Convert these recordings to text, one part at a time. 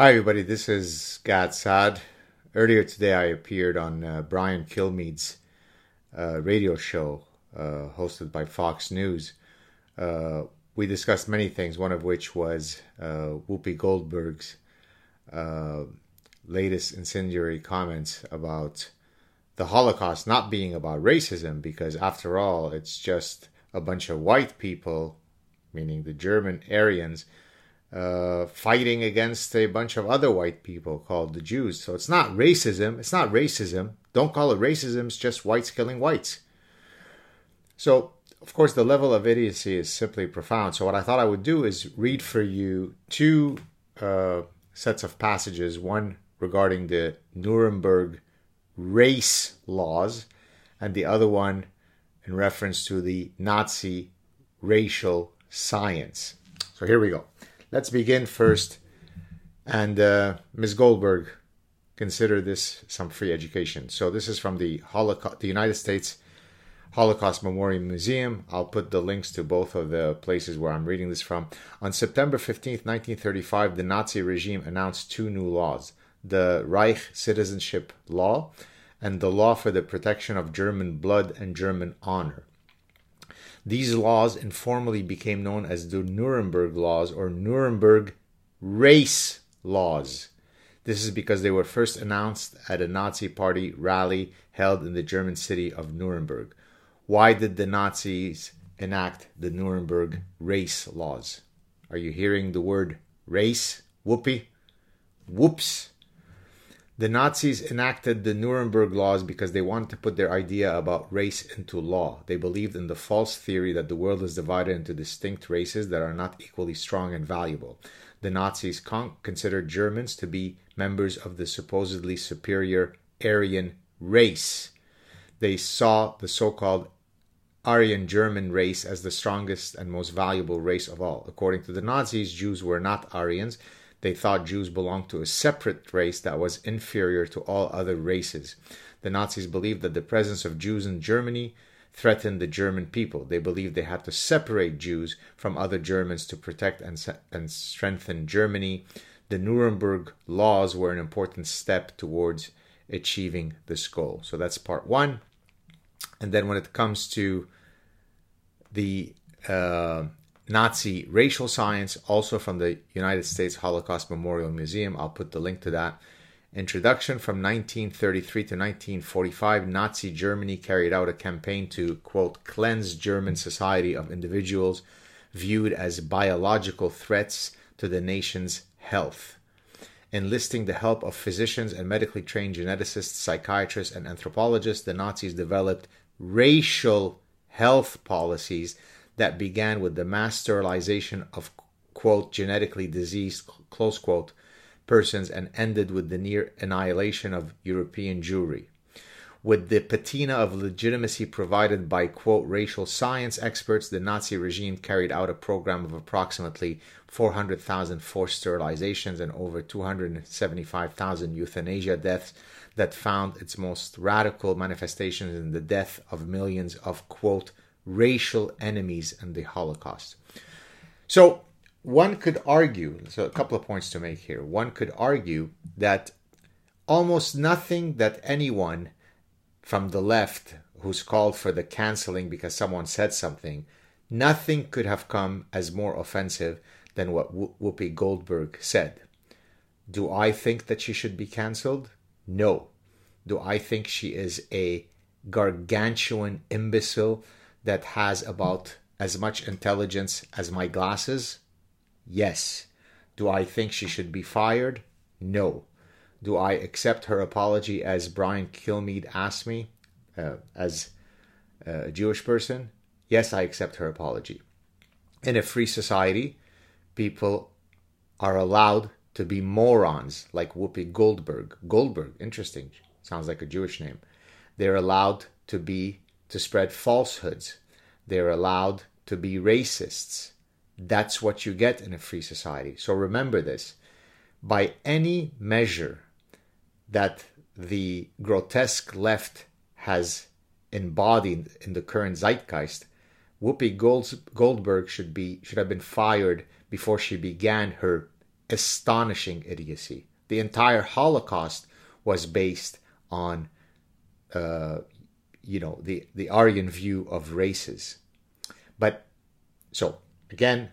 Hi, everybody. This is Gad Saad. Earlier today, I appeared on uh, Brian Kilmeade's uh, radio show uh, hosted by Fox News. Uh, we discussed many things, one of which was uh, Whoopi Goldberg's uh, latest incendiary comments about the Holocaust not being about racism, because after all, it's just a bunch of white people, meaning the German Aryans uh, fighting against a bunch of other white people called the Jews. So it's not racism. It's not racism. Don't call it racism. It's just whites killing whites. So, of course, the level of idiocy is simply profound. So, what I thought I would do is read for you two uh, sets of passages one regarding the Nuremberg race laws, and the other one in reference to the Nazi racial science. So, here we go. Let's begin first. And uh, Ms. Goldberg, consider this some free education. So this is from the Holocaust, the United States Holocaust Memorial Museum. I'll put the links to both of the places where I'm reading this from. On September 15th, 1935, the Nazi regime announced two new laws the Reich Citizenship Law and the Law for the Protection of German Blood and German Honor. These laws informally became known as the Nuremberg Laws or Nuremberg Race Laws. This is because they were first announced at a Nazi Party rally held in the German city of Nuremberg. Why did the Nazis enact the Nuremberg race laws? Are you hearing the word race? Whoopee? Whoops. The Nazis enacted the Nuremberg laws because they wanted to put their idea about race into law. They believed in the false theory that the world is divided into distinct races that are not equally strong and valuable. The Nazis con- considered Germans to be members of the supposedly superior Aryan race. They saw the so called Aryan German race as the strongest and most valuable race of all. According to the Nazis, Jews were not Aryans they thought Jews belonged to a separate race that was inferior to all other races. The Nazis believed that the presence of Jews in Germany threatened the German people. They believed they had to separate Jews from other Germans to protect and, and strengthen Germany. The Nuremberg laws were an important step towards achieving this goal. So that's part one. And then when it comes to the uh, Nazi racial science, also from the United States Holocaust Memorial Museum. I'll put the link to that. Introduction from 1933 to 1945, Nazi Germany carried out a campaign to, quote, cleanse German society of individuals viewed as biological threats to the nation's health. Enlisting the help of physicians and medically trained geneticists, psychiatrists, and anthropologists, the Nazis developed racial health policies that began with the mass sterilization of quote genetically diseased close quote persons and ended with the near annihilation of European Jewry. With the patina of legitimacy provided by quote racial science experts, the Nazi regime carried out a program of approximately 400,000 forced sterilizations and over 275,000 euthanasia deaths that found its most radical manifestations in the death of millions of quote racial enemies and the Holocaust. So one could argue, so a couple of points to make here. One could argue that almost nothing that anyone from the left who's called for the canceling because someone said something, nothing could have come as more offensive than what Whoopi Goldberg said. Do I think that she should be canceled? No. Do I think she is a gargantuan imbecile that has about as much intelligence as my glasses? Yes. Do I think she should be fired? No. Do I accept her apology as Brian Kilmeade asked me, uh, as a Jewish person? Yes, I accept her apology. In a free society, people are allowed to be morons like Whoopi Goldberg. Goldberg, interesting, sounds like a Jewish name. They're allowed to be to spread falsehoods. They're allowed to be racists. That's what you get in a free society. So remember this. By any measure that the grotesque left has embodied in the current zeitgeist, Whoopi Goldberg should be should have been fired before she began her astonishing idiocy. The entire Holocaust was based on, uh, you know, the, the Aryan view of races. But so, again,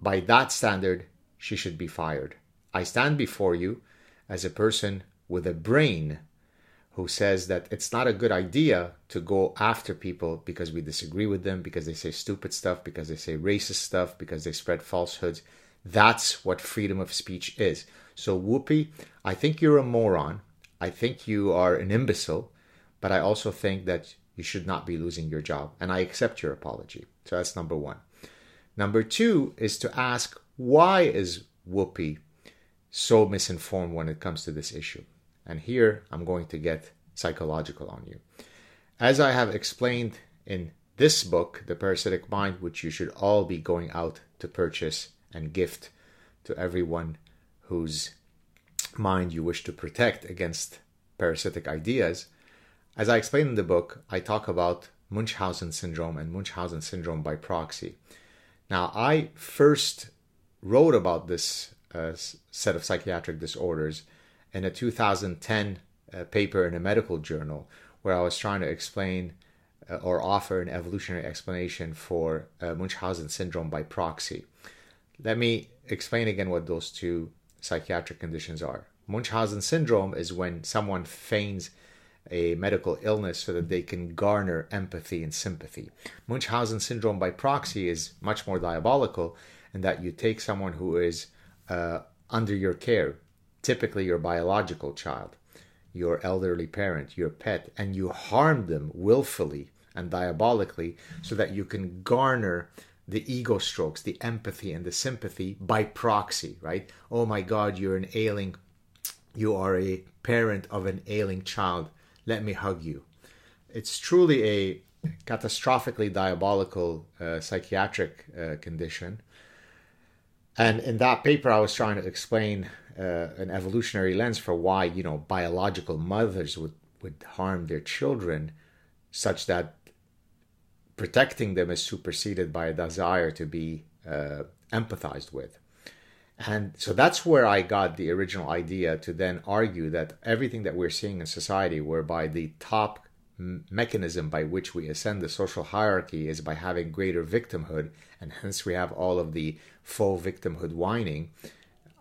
by that standard, she should be fired. I stand before you as a person with a brain who says that it's not a good idea to go after people because we disagree with them, because they say stupid stuff, because they say racist stuff, because they spread falsehoods. That's what freedom of speech is. So, Whoopi, I think you're a moron. I think you are an imbecile, but I also think that you should not be losing your job. And I accept your apology. So that's number one. Number two is to ask why is Whoopi so misinformed when it comes to this issue? And here I'm going to get psychological on you. As I have explained in this book, The Parasitic Mind, which you should all be going out to purchase and gift to everyone whose mind you wish to protect against parasitic ideas. As I explain in the book, I talk about Munchausen syndrome and Munchausen syndrome by proxy. Now, I first wrote about this uh, set of psychiatric disorders in a 2010 uh, paper in a medical journal where I was trying to explain uh, or offer an evolutionary explanation for uh, Munchausen syndrome by proxy. Let me explain again what those two psychiatric conditions are. Munchausen syndrome is when someone feigns a medical illness so that they can garner empathy and sympathy. Munchausen syndrome by proxy is much more diabolical in that you take someone who is uh, under your care, typically your biological child, your elderly parent, your pet, and you harm them willfully and diabolically so that you can garner the ego strokes, the empathy and the sympathy by proxy, right? Oh my God, you're an ailing, you are a parent of an ailing child. Let me hug you. It's truly a catastrophically diabolical uh, psychiatric uh, condition and in that paper, I was trying to explain uh, an evolutionary lens for why you know biological mothers would would harm their children, such that protecting them is superseded by a desire to be uh, empathized with. And so that's where I got the original idea to then argue that everything that we're seeing in society, whereby the top mechanism by which we ascend the social hierarchy is by having greater victimhood, and hence we have all of the faux victimhood whining,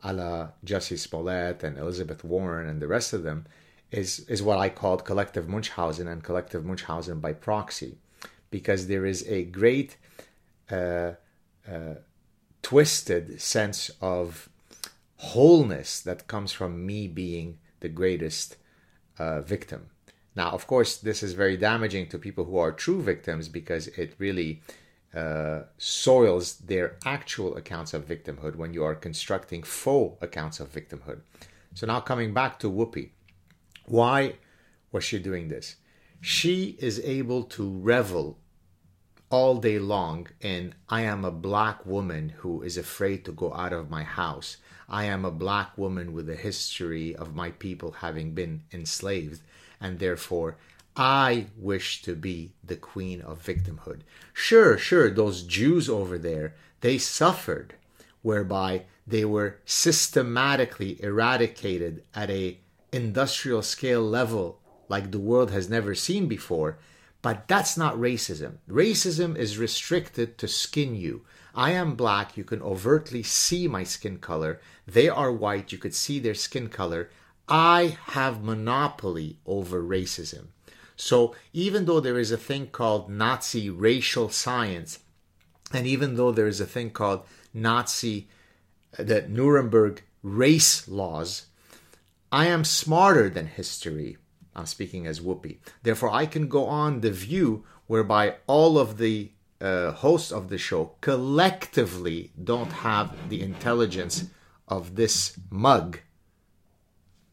a la Jussie Smollett and Elizabeth Warren and the rest of them, is, is what I called collective Munchausen and collective Munchausen by proxy, because there is a great uh, uh, twisted sense of wholeness that comes from me being the greatest uh, victim. Now, of course, this is very damaging to people who are true victims because it really uh, soils their actual accounts of victimhood when you are constructing faux accounts of victimhood. So, now coming back to Whoopi, why was she doing this? She is able to revel all day long and I am a black woman who is afraid to go out of my house. I am a black woman with a history of my people having been enslaved, and therefore I wish to be the queen of victimhood. Sure, sure, those Jews over there, they suffered, whereby they were systematically eradicated at a industrial scale level like the world has never seen before. But that's not racism. Racism is restricted to skin you. I am black, you can overtly see my skin color. They are white, you could see their skin color. I have monopoly over racism. So even though there is a thing called Nazi racial science, and even though there is a thing called Nazi, uh, the Nuremberg race laws, I am smarter than history. I'm speaking as Whoopi. Therefore, I can go on the view whereby all of the uh, hosts of the show collectively don't have the intelligence of this mug.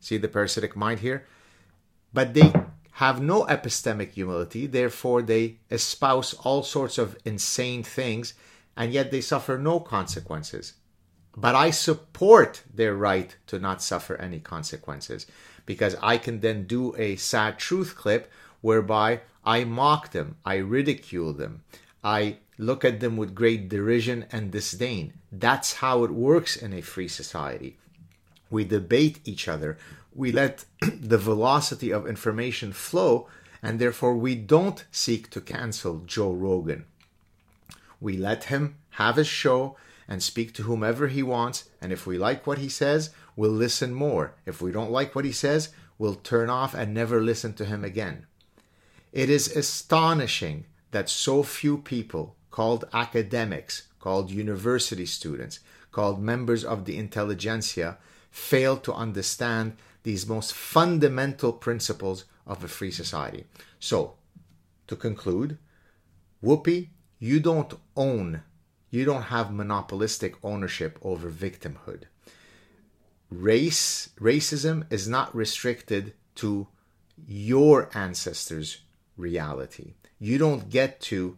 See the parasitic mind here? But they have no epistemic humility, therefore, they espouse all sorts of insane things, and yet they suffer no consequences. But I support their right to not suffer any consequences because I can then do a Saad Truth clip whereby I mock them, I ridicule them, I look at them with great derision and disdain. That's how it works in a free society. We debate each other. We let the velocity of information flow, and therefore we don't seek to cancel Joe Rogan. We let him have his show and speak to whomever he wants, and if we like what he says, we'll listen more. If we don't like what he says, we'll turn off and never listen to him again. It is astonishing that so few people, called academics, called university students, called members of the intelligentsia, fail to understand these most fundamental principles of a free society. So, to conclude, Whoopi, you don't own, you don't have monopolistic ownership over victimhood. Race, racism is not restricted to your ancestors' reality. You don't get to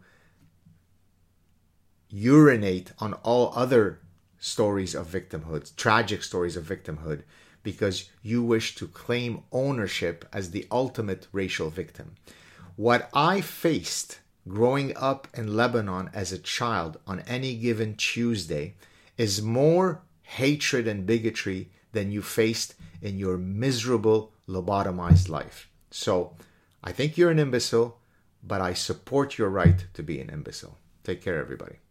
urinate on all other stories of victimhood, tragic stories of victimhood, because you wish to claim ownership as the ultimate racial victim. What I faced growing up in Lebanon as a child on any given Tuesday is more hatred and bigotry than you faced in your miserable lobotomized life. So I think you're an imbecile, but I support your right to be an imbecile. Take care, everybody.